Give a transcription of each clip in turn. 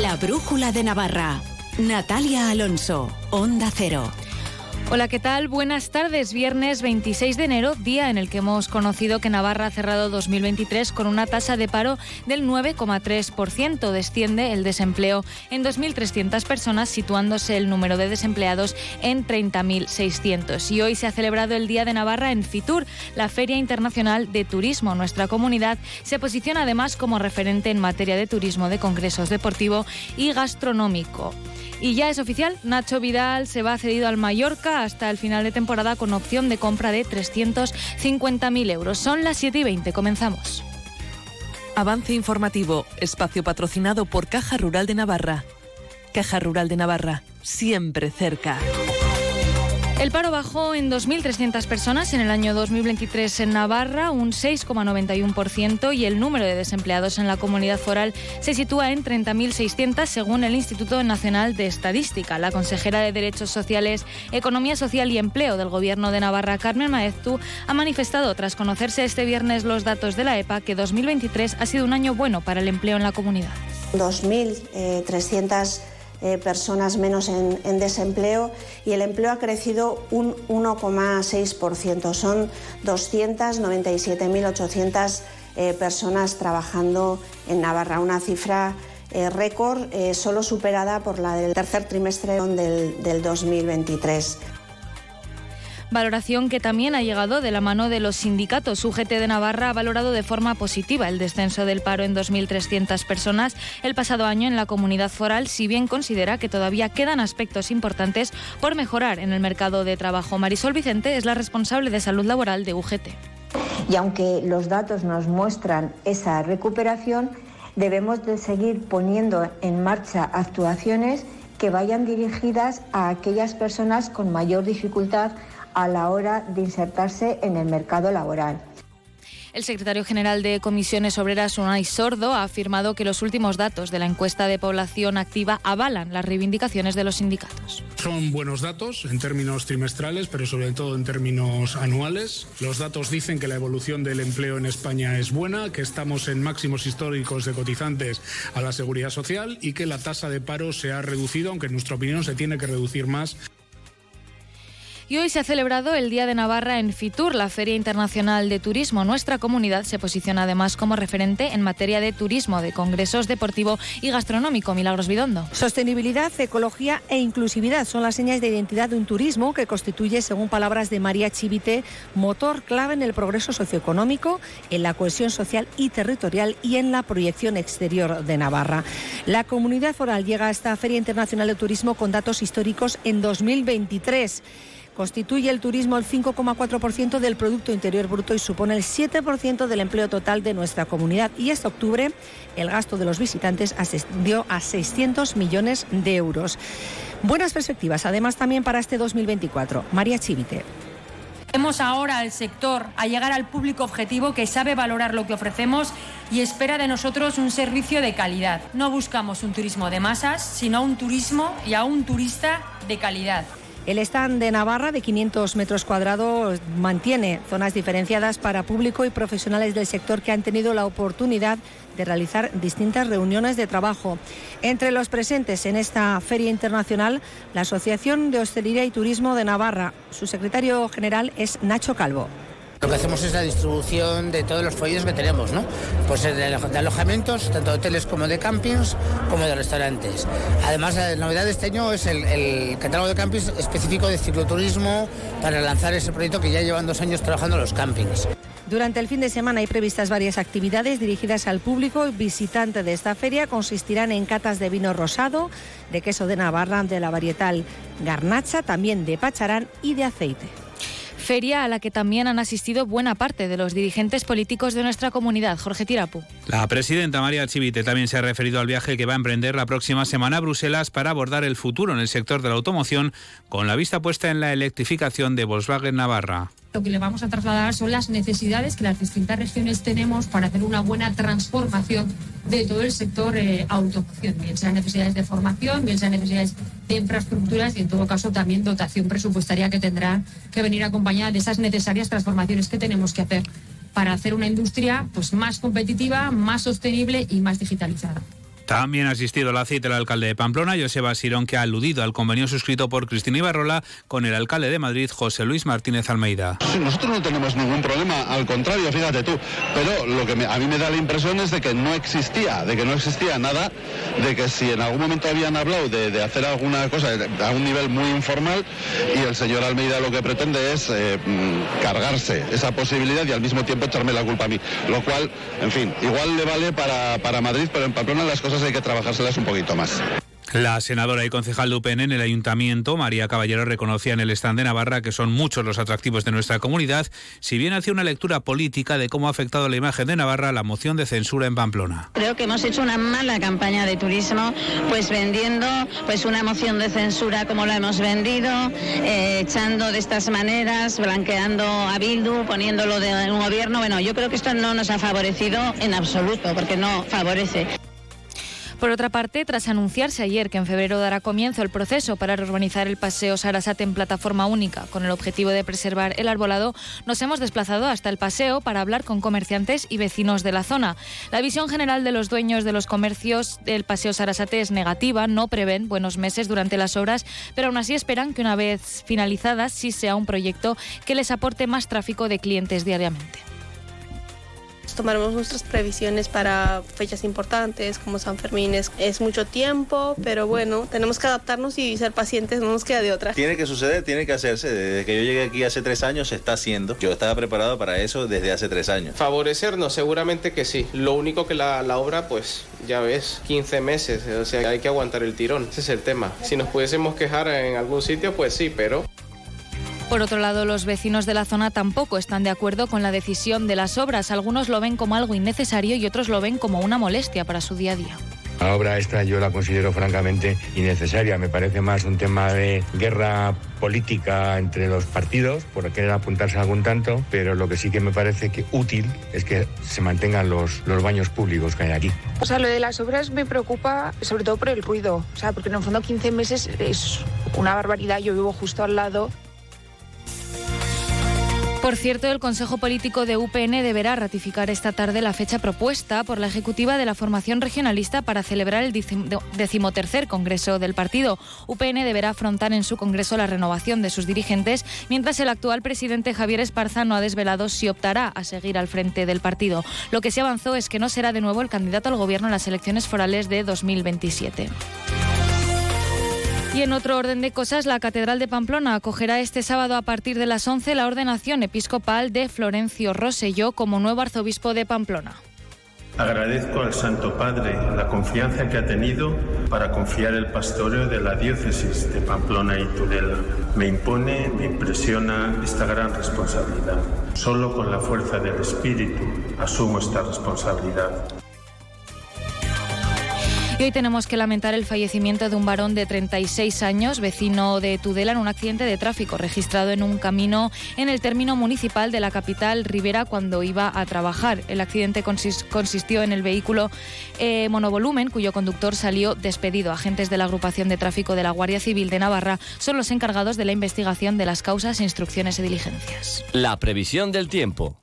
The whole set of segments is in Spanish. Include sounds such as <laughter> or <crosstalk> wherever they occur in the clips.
La Brújula de Navarra. Natalia Alonso, Onda Cero. Hola, ¿qué tal? Buenas tardes. Viernes 26 de enero, día en el que hemos conocido que Navarra ha cerrado 2023 con una tasa de paro del 9,3%. Desciende el desempleo en 2.300 personas, situándose el número de desempleados en 30.600. Y hoy se ha celebrado el Día de Navarra en Fitur, la Feria Internacional de Turismo. Nuestra comunidad se posiciona además como referente en materia de turismo, de congresos deportivo y gastronómico. Y ya es oficial, Nacho Vidal se va cedido al Mallorca hasta el final de temporada con opción de compra de 350.000 euros. Son las 7 y 20, comenzamos. Avance informativo, espacio patrocinado por Caja Rural de Navarra. Caja Rural de Navarra, siempre cerca. El paro bajó en 2.300 personas en el año 2023 en Navarra, un 6,91%, y el número de desempleados en la comunidad foral se sitúa en 30.600 según el Instituto Nacional de Estadística. La consejera de Derechos Sociales, Economía Social y Empleo del Gobierno de Navarra, Carmen Maeztu, ha manifestado tras conocerse este viernes los datos de la EPA que 2023 ha sido un año bueno para el empleo en la comunidad. 2.300 eh, personas menos en, desempleo y el empleo ha crecido un 1,6%. Son 297.800 eh, personas trabajando en Navarra, una cifra eh, récord solo superada por la del tercer trimestre del, del 2023 valoración que también ha llegado de la mano de los sindicatos. UGT de Navarra ha valorado de forma positiva el descenso del paro en 2.300 personas el pasado año en la comunidad foral, si bien considera que todavía quedan aspectos importantes por mejorar en el mercado de trabajo. Marisol Vicente es la responsable de salud laboral de UGT. Y aunque los datos nos muestran esa recuperación, debemos de seguir poniendo en marcha actuaciones que vayan dirigidas a aquellas personas con mayor dificultad a la hora de insertarse en el mercado laboral. El secretario general de Comisiones Obreras, Unai Sordo, ha afirmado que los últimos datos de la encuesta de población activa avalan las reivindicaciones de los sindicatos. Son buenos datos en términos trimestrales, pero sobre todo en términos anuales. Los datos dicen que la evolución del empleo en España es buena, que estamos en máximos históricos de cotizantes a la seguridad social y que la tasa de paro se ha reducido, aunque en nuestra opinión se tiene que reducir más y hoy se ha celebrado el Día de Navarra en Fitur, la Feria Internacional de Turismo. Nuestra comunidad se posiciona además como referente en materia de turismo, de congresos deportivo y gastronómico. Milagros Bidondo. Sostenibilidad, ecología e inclusividad son las señas de identidad de un turismo que constituye, según palabras de María Chivite, motor clave en el progreso socioeconómico, en la cohesión social y territorial y en la proyección exterior de Navarra. La comunidad foral llega a esta Feria Internacional de Turismo con datos históricos en 2023. Constituye el turismo el 5,4% del Producto Interior Bruto y supone el 7% del empleo total de nuestra comunidad. Y este octubre el gasto de los visitantes ascendió a 600 millones de euros. Buenas perspectivas, además, también para este 2024. María Chivite. Vemos ahora al sector a llegar al público objetivo que sabe valorar lo que ofrecemos y espera de nosotros un servicio de calidad. No buscamos un turismo de masas, sino un turismo y a un turista de calidad. El stand de Navarra de 500 metros cuadrados mantiene zonas diferenciadas para público y profesionales del sector que han tenido la oportunidad de realizar distintas reuniones de trabajo. Entre los presentes en esta feria internacional, la Asociación de Hostelería y Turismo de Navarra. Su secretario general es Nacho Calvo. Lo que hacemos es la distribución de todos los folletos que tenemos, ¿no? Pues de, alojamientos, tanto de hoteles como de campings, como de restaurantes. Además, la novedad de este año es el, catálogo de campings específico de cicloturismo para lanzar ese proyecto que ya llevan dos años trabajando los campings. Durante el fin de semana hay previstas varias actividades dirigidas al público visitante de esta feria. Consistirán en catas de vino rosado, de queso de Navarra, de la varietal garnacha, también de pacharán y de aceite feria a la que también han asistido buena parte de los dirigentes políticos de nuestra comunidad. Jorge Tirapu. La presidenta María Chivite también se ha referido al viaje que va a emprender la próxima semana a Bruselas para abordar el futuro en el sector de la automoción con la vista puesta en la electrificación de Volkswagen Navarra. Lo que le vamos a trasladar son las necesidades que las distintas regiones tenemos para hacer una buena transformación de todo el sector eh, automoción, bien sean necesidades de formación, bien sean necesidades de infraestructuras y en todo caso también dotación presupuestaria que tendrá que venir acompañada de esas necesarias transformaciones que tenemos que hacer para hacer una industria pues más competitiva, más sostenible y más digitalizada. También ha asistido a la cita el alcalde de Pamplona, Joseba Sirón, que ha aludido al convenio suscrito por Cristina Ibarrola con el alcalde de Madrid, José Luis Martínez Almeida. nosotros no tenemos ningún problema, al contrario, fíjate tú. Pero lo que a mí me da la impresión es de que no existía, de que no existía nada, de que si en algún momento habían hablado de, hacer alguna cosa a un nivel muy informal y el señor Almeida lo que pretende es eh, mm, cargarse esa posibilidad y al mismo tiempo echarme la culpa a mí. Lo cual, en fin, igual le vale para, para Madrid, pero en Pamplona las cosas hay que trabajárselas un poquito más. La senadora y concejal de UPN en el ayuntamiento, María Caballero, reconocía en el stand de Navarra que son muchos los atractivos de nuestra comunidad, si bien hacía una lectura política de cómo ha afectado la imagen de Navarra la moción de censura en Pamplona. Creo que hemos hecho una mala campaña de turismo, pues vendiendo pues una moción de censura como la hemos vendido, eh, echando de estas maneras, blanqueando a Bildu, poniéndolo de un gobierno. Bueno, yo creo que esto no nos ha favorecido en absoluto, porque no favorece. Por otra parte, tras anunciarse ayer que en febrero dará comienzo el proceso para reurbanizar el paseo Sarasate en plataforma única con el objetivo de preservar el arbolado, nos hemos desplazado hasta el paseo para hablar con comerciantes y vecinos de la zona. La visión general de los dueños de los comercios del paseo Sarasate es negativa, no prevén buenos meses durante las obras, pero aún así esperan que una vez finalizadas sí sea un proyecto que les aporte más tráfico de clientes diariamente tomaremos nuestras previsiones para fechas importantes como San Fermín. Es, es, mucho tiempo, pero bueno, tenemos que adaptarnos y ser pacientes, no nos queda de otra. Tiene que suceder, tiene que hacerse. Desde que yo llegué aquí hace tres años se está haciendo. Yo estaba preparado para eso desde hace tres años. Favorecernos, seguramente que sí. Lo único que la, la obra, pues ya ves, 15 meses, o sea, hay que aguantar el tirón. Ese es el tema. Si nos pudiésemos quejar en algún sitio, pues sí, pero... Por otro lado, los vecinos de la zona tampoco están de acuerdo con la decisión de las obras. Algunos lo ven como algo innecesario y otros lo ven como una molestia para su día a día. La obra esta yo la considero francamente innecesaria. Me parece más un tema de guerra política entre los partidos por querer apuntarse algún tanto, pero lo que sí que me parece que útil es que se mantengan los, los baños públicos que hay aquí. O sea, lo de las obras me preocupa sobre todo por el ruido, o sea, porque en el fondo 15 meses es una barbaridad. Yo vivo justo al lado por cierto, el Consejo Político de UPN deberá ratificar esta tarde la fecha propuesta por la Ejecutiva de la Formación Regionalista para celebrar el decimotercer Congreso del partido. UPN deberá afrontar en su Congreso la renovación de sus dirigentes, mientras el actual presidente Javier Esparza no ha desvelado si optará a seguir al frente del partido. Lo que se avanzó es que no será de nuevo el candidato al gobierno en las elecciones forales de 2027. Y en otro orden de cosas, la Catedral de Pamplona acogerá este sábado a partir de las 11 la ordenación episcopal de Florencio Rosselló como nuevo arzobispo de Pamplona. Agradezco al Santo Padre la confianza que ha tenido para confiar el pastoreo de la diócesis de Pamplona y Tudela. Me impone, me impresiona esta gran responsabilidad. Solo con la fuerza del Espíritu asumo esta responsabilidad. Y hoy tenemos que lamentar el fallecimiento de un varón de 36 años, vecino de Tudela, en un accidente de tráfico registrado en un camino en el término municipal de la capital Rivera cuando iba a trabajar. El accidente consistió en el vehículo eh, monovolumen cuyo conductor salió despedido. Agentes de la agrupación de tráfico de la Guardia Civil de Navarra son los encargados de la investigación de las causas, instrucciones y diligencias. La previsión del tiempo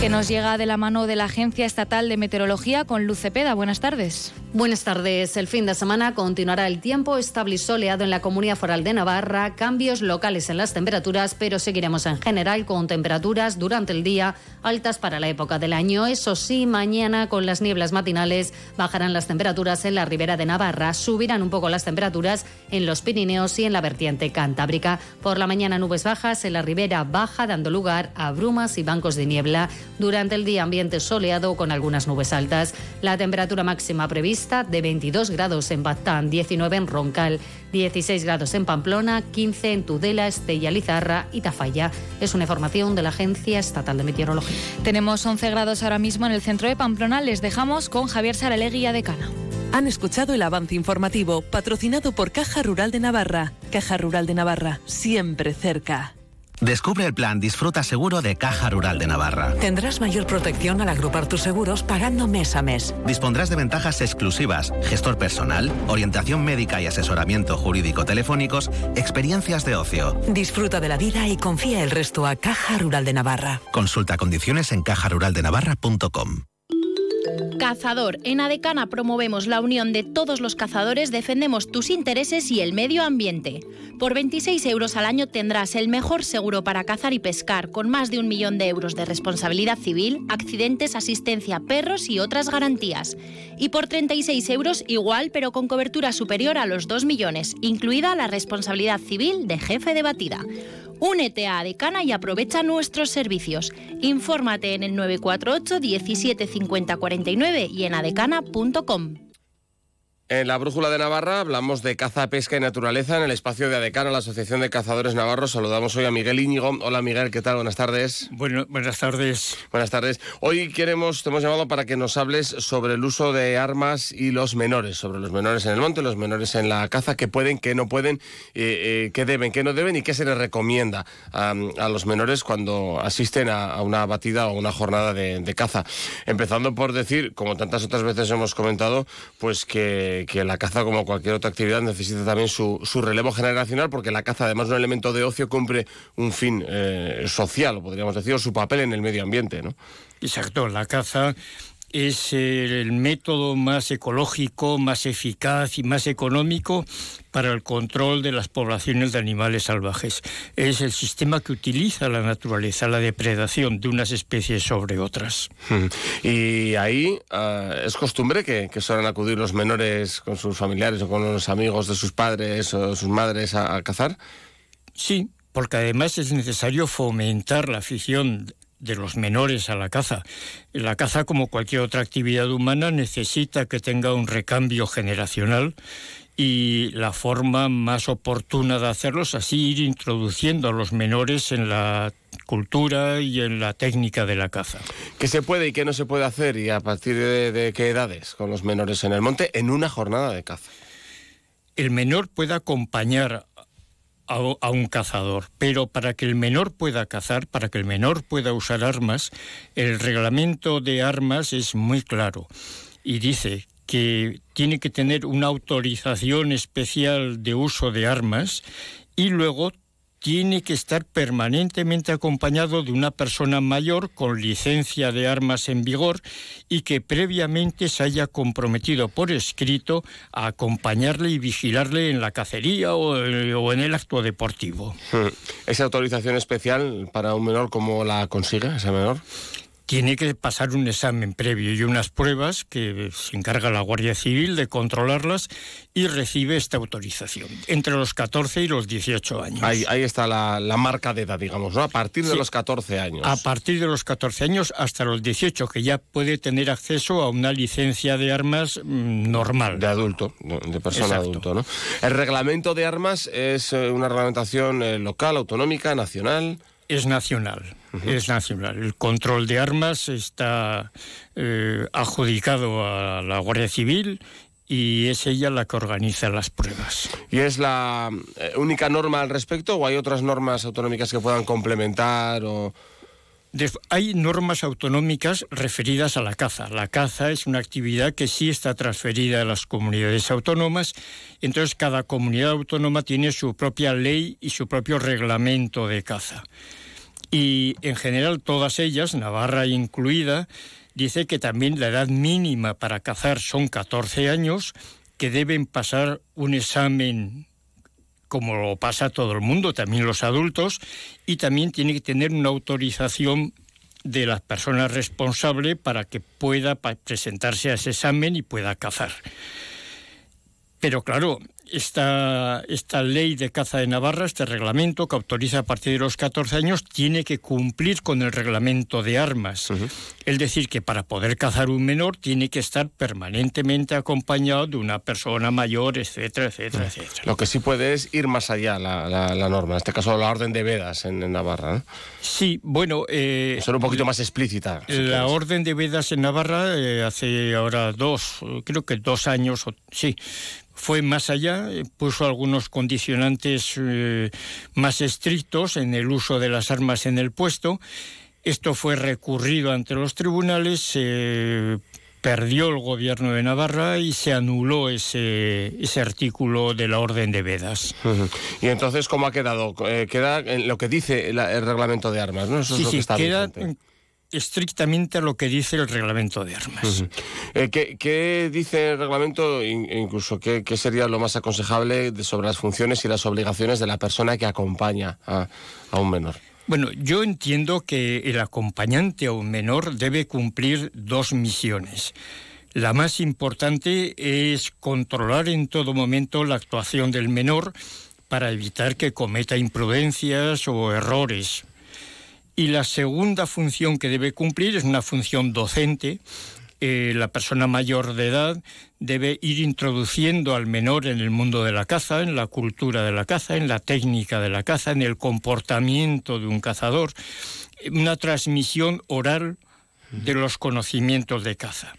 que nos llega de la mano de la Agencia Estatal de Meteorología con Luz Cepeda. Buenas tardes. Buenas tardes. El fin de semana continuará el tiempo estable y soleado en la Comunidad Foral de Navarra, cambios locales en las temperaturas, pero seguiremos en general con temperaturas durante el día altas para la época del año. Eso sí, mañana con las nieblas matinales bajarán las temperaturas en la ribera de Navarra, subirán un poco las temperaturas en los Pirineos y en la vertiente cantábrica. Por la mañana nubes bajas en la ribera baja, dando lugar a brumas y bancos de niebla. Durante el día ambiente soleado con algunas nubes altas. La temperatura máxima prevista de 22 grados en Batán, 19 en Roncal, 16 grados en Pamplona, 15 en Tudela, Estella Lizarra y Tafalla. Es una información de la Agencia Estatal de Meteorología. Tenemos 11 grados ahora mismo en el centro de Pamplona. Les dejamos con Javier Saralegui de Cana. Han escuchado el avance informativo patrocinado por Caja Rural de Navarra. Caja Rural de Navarra, siempre cerca. Descubre el plan Disfruta Seguro de Caja Rural de Navarra. Tendrás mayor protección al agrupar tus seguros pagando mes a mes. Dispondrás de ventajas exclusivas, gestor personal, orientación médica y asesoramiento jurídico telefónicos, experiencias de ocio. Disfruta de la vida y confía el resto a Caja Rural de Navarra. Consulta condiciones en cajaruraldenavarra.com. Cazador. En Adecana promovemos la unión de todos los cazadores, defendemos tus intereses y el medio ambiente. Por 26 euros al año tendrás el mejor seguro para cazar y pescar, con más de un millón de euros de responsabilidad civil, accidentes, asistencia, perros y otras garantías. Y por 36 euros igual, pero con cobertura superior a los 2 millones, incluida la responsabilidad civil de jefe de batida. Únete a Adecana y aprovecha nuestros servicios. Infórmate en el 948 17 50 49 y en adecana.com. En la Brújula de Navarra hablamos de caza, pesca y naturaleza en el espacio de Adecana, la Asociación de Cazadores Navarros. Saludamos hoy a Miguel Íñigo. Hola Miguel, ¿qué tal? Buenas tardes. Bueno, buenas tardes. Buenas tardes. Hoy queremos, te hemos llamado para que nos hables sobre el uso de armas y los menores, sobre los menores en el monte, los menores en la caza, qué pueden, qué no pueden, eh, eh, qué deben, qué no deben y qué se les recomienda a, a los menores cuando asisten a, a, una batida o una jornada de, de caza. Empezando por decir, como tantas otras veces hemos comentado, pues que la caza, como cualquier otra actividad, necesita también su, su, relevo generacional, porque la caza, además de un elemento de ocio, cumple un fin eh, social, podríamos decir, o su papel en el medio ambiente, ¿no? Exacto, la caza es el método más ecológico, más eficaz y más económico para el control de las poblaciones de animales salvajes. Es el sistema que utiliza la naturaleza, la depredación de unas especies sobre otras. Y ahí uh, es costumbre que, que suelen acudir los menores con sus familiares o con los amigos de sus padres o sus madres a, a cazar. Sí, porque además es necesario fomentar la afición de los menores a la caza. La caza, como cualquier otra actividad humana, necesita que tenga un recambio generacional y la forma más oportuna de hacerlo es así ir introduciendo a los menores en la cultura y en la técnica de la caza. ¿Qué se puede y qué no se puede hacer y a partir de, de qué edades con los menores en el monte en una jornada de caza? El menor puede acompañar a, un cazador. Pero para que el menor pueda cazar, para que el menor pueda usar armas, el reglamento de armas es muy claro y dice que tiene que tener una autorización especial de uso de armas y luego tiene que estar permanentemente acompañado de una persona mayor con licencia de armas en vigor y que previamente se haya comprometido por escrito a acompañarle y vigilarle en la cacería o, o en el acto deportivo. ¿Esa autorización especial para un menor cómo la consigue ese menor? Tiene que pasar un examen previo y unas pruebas que se encarga la Guardia Civil de controlarlas y recibe esta autorización entre los 14 y los 18 años. Ahí, ahí está la, la, marca de edad, digamos, ¿no? A partir de sí, los 14 años. A partir de los 14 años hasta los 18, que ya puede tener acceso a una licencia de armas mmm, normal. De adulto, de persona Exacto. adulto, ¿no? El reglamento de armas es eh, una reglamentación eh, local, autonómica, nacional es nacional, uh -huh. es nacional. El control de armas está eh, adjudicado a la Guardia Civil y es ella la que organiza las pruebas. ¿Y es la eh, única norma al respecto o hay otras normas autonómicas que puedan complementar o...? Hay normas autonómicas referidas a la caza. La caza es una actividad que sí está transferida a las comunidades autónomas, entonces cada comunidad autónoma tiene su propia ley y su propio reglamento de caza. Y en general todas ellas, Navarra incluida, dice que también la edad mínima para cazar son 14 años, que deben pasar un examen como lo pasa todo el mundo, también los adultos, y también tiene que tener una autorización de la persona responsable para que pueda presentarse a ese examen y pueda cazar. Pero claro, esta, esta ley de caza de Navarra, este reglamento que autoriza a partir de los 14 años, tiene que cumplir con el reglamento de armas. Uh -huh. Es decir, que para poder cazar un menor tiene que estar permanentemente acompañado de una persona mayor, etcétera, etcétera, uh -huh. etcétera. Lo que sí puede es ir más allá la, la, la norma, en este caso la orden de Vedas en, en Navarra. Sí, bueno... Eh, Ser un poquito más explícita. Si la quieres. orden de Vedas en Navarra eh, hace ahora dos, creo que dos años, sí, fue más allá, eh, puso algunos condicionantes eh, más estrictos en el uso de las armas en el puesto. Esto fue recurrido ante los tribunales, se eh, perdió el gobierno de Navarra y se anuló ese, ese artículo de la Orden de Vedas. Uh -huh. Y entonces, ¿cómo ha quedado? Eh, queda en lo que dice la, el reglamento de armas, ¿no? Eso sí, es lo que está queda, vigente estrictamente a lo que dice el reglamento de armas. Eh, ¿qué, dice el reglamento, e incluso qué, sería lo más aconsejable sobre las funciones y las obligaciones de la persona que acompaña a, a un menor? Bueno, yo entiendo que el acompañante a un menor debe cumplir dos misiones. La más importante es controlar en todo momento la actuación del menor para evitar que cometa imprudencias o errores. Y la segunda función que debe cumplir es una función docente. Eh, la persona mayor de edad debe ir introduciendo al menor en el mundo de la caza, en la cultura de la caza, en la técnica de la caza, en el comportamiento de un cazador, una transmisión oral de los conocimientos de caza.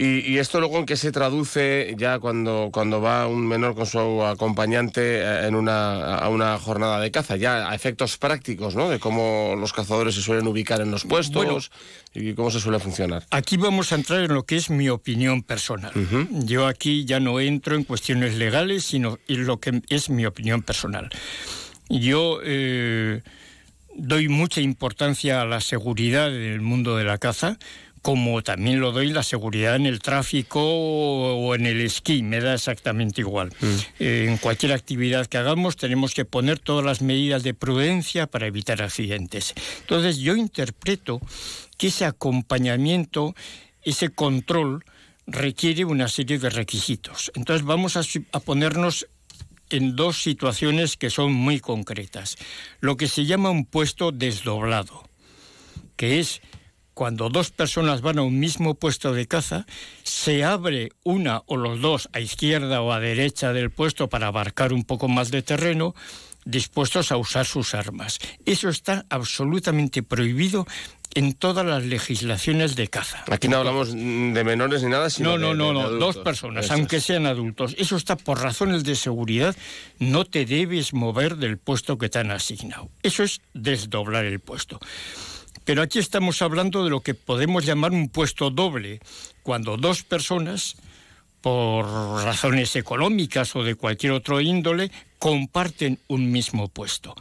¿Y, esto luego en qué se traduce ya cuando, cuando va un menor con su acompañante eh, en una, a una jornada de caza? Ya a efectos prácticos, ¿no? De cómo los cazadores se suelen ubicar en los puestos y cómo se suele funcionar. Aquí vamos a entrar en lo que es mi opinión personal. Yo aquí ya no entro en cuestiones legales, sino en lo que es mi opinión personal. Yo... Eh, doy mucha importancia a la seguridad en el mundo de la caza, como también lo doy la seguridad en el tráfico o en el esquí, me da exactamente igual. Mm. Eh, en cualquier actividad que hagamos tenemos que poner todas las medidas de prudencia para evitar accidentes. Entonces yo interpreto que ese acompañamiento, ese control, requiere una serie de requisitos. Entonces vamos a, a ponernos en dos situaciones que son muy concretas. Lo que se llama un puesto desdoblado, que es cuando dos personas van a un mismo puesto de caza, se abre una o los dos a izquierda o a derecha del puesto para abarcar un poco más de terreno, dispuestos a usar sus armas. Eso está absolutamente prohibido en todas las legislaciones de caza. Aquí no hablamos de menores ni nada, sino no, no, no, no, dos personas, aunque sean adultos. Eso está por razones de seguridad. No te debes mover del puesto que te han asignado. Eso es desdoblar el puesto. Pero aquí estamos hablando de lo que podemos llamar un puesto doble, cuando dos personas, por razones económicas o de cualquier otro índole, comparten un mismo puesto,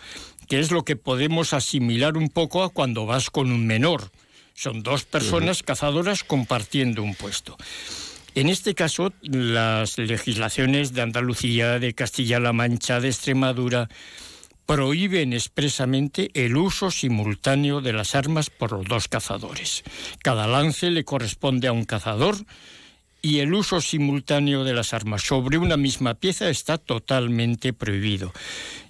que es lo que podemos asimilar un poco a cuando vas con un menor. Son dos personas cazadoras compartiendo un puesto. En este caso, las legislaciones de Andalucía, de Castilla-La Mancha, de Extremadura, prohíben expresamente el uso simultáneo de las armas por los dos cazadores. Cada lance le corresponde a un cazador y el uso simultáneo de las armas sobre una misma pieza está totalmente prohibido.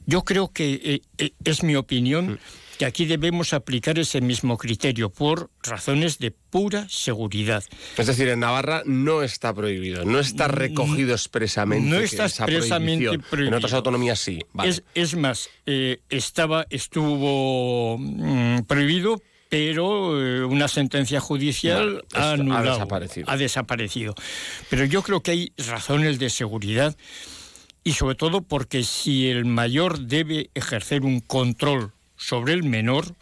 Yo creo que eh, eh, es mi opinión que aquí debemos aplicar ese mismo criterio por razones de pura seguridad. Es decir, en Navarra no está prohibido, no está recogido expresamente. No está expresamente prohibido. En otras autonomías sí. Es, más, eh, estaba, estuvo mm, prohibido, pero eh, una sentencia judicial ha, anulado, ha desaparecido. ha desaparecido. Pero yo creo que hay razones de seguridad y sobre todo porque si el mayor debe ejercer un control sobre el menor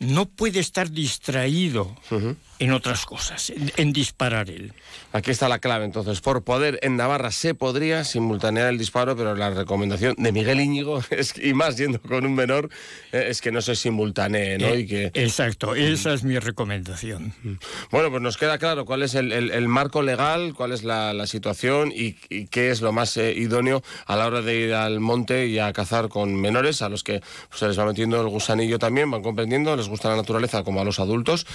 no puede estar distraído en otras cosas, en, disparar él. Aquí está la clave, entonces. Por poder, en Navarra se podría simultanear el disparo, pero la recomendación de Miguel Íñigo, <laughs> es, y más yendo con un menor, eh, es que no se simultanee, ¿no? y que... Exacto, esa es mi recomendación. Bueno, pues nos queda claro cuál es el, marco legal, cuál es la, situación y, qué es lo más eh, idóneo a la hora de ir al monte y a cazar con menores, a los que pues, se les va metiendo el gusanillo también, van comprendiendo, les gusta la naturaleza como a los adultos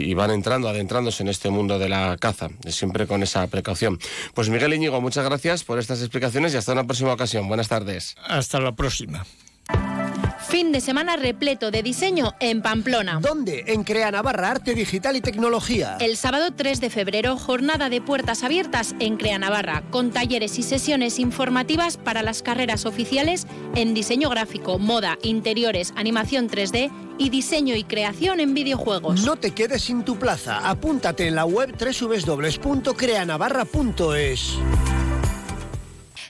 y van entrando, adentrándose en este mundo de la caza, siempre con esa precaución. Pues Miguel Íñigo, muchas gracias por estas explicaciones y hasta una próxima ocasión. Buenas tardes. Hasta la próxima. Fin de semana repleto de diseño en Pamplona. ¿Dónde? En Crea Navarra, Arte Digital y Tecnología. El sábado 3 de febrero, jornada de puertas abiertas en Crea Navarra, con talleres y sesiones informativas para las carreras oficiales en diseño gráfico, moda, interiores, animación 3D y diseño y creación en videojuegos. No te quedes sin tu plaza. Apúntate en la web www.creanavarra.es.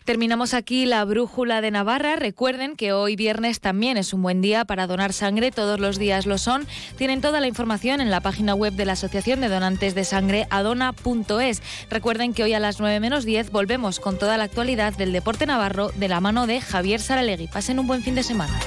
Terminamos aquí la brújula de Navarra. Recuerden que hoy viernes también es un buen día para donar sangre, todos los días lo son. Tienen toda la información en la página web de la Asociación de Donantes de Sangre adona.es. Recuerden que hoy a las 9 menos 10 volvemos con toda la actualidad del deporte navarro de la mano de Javier Saralegui. Pasen un buen fin de semana.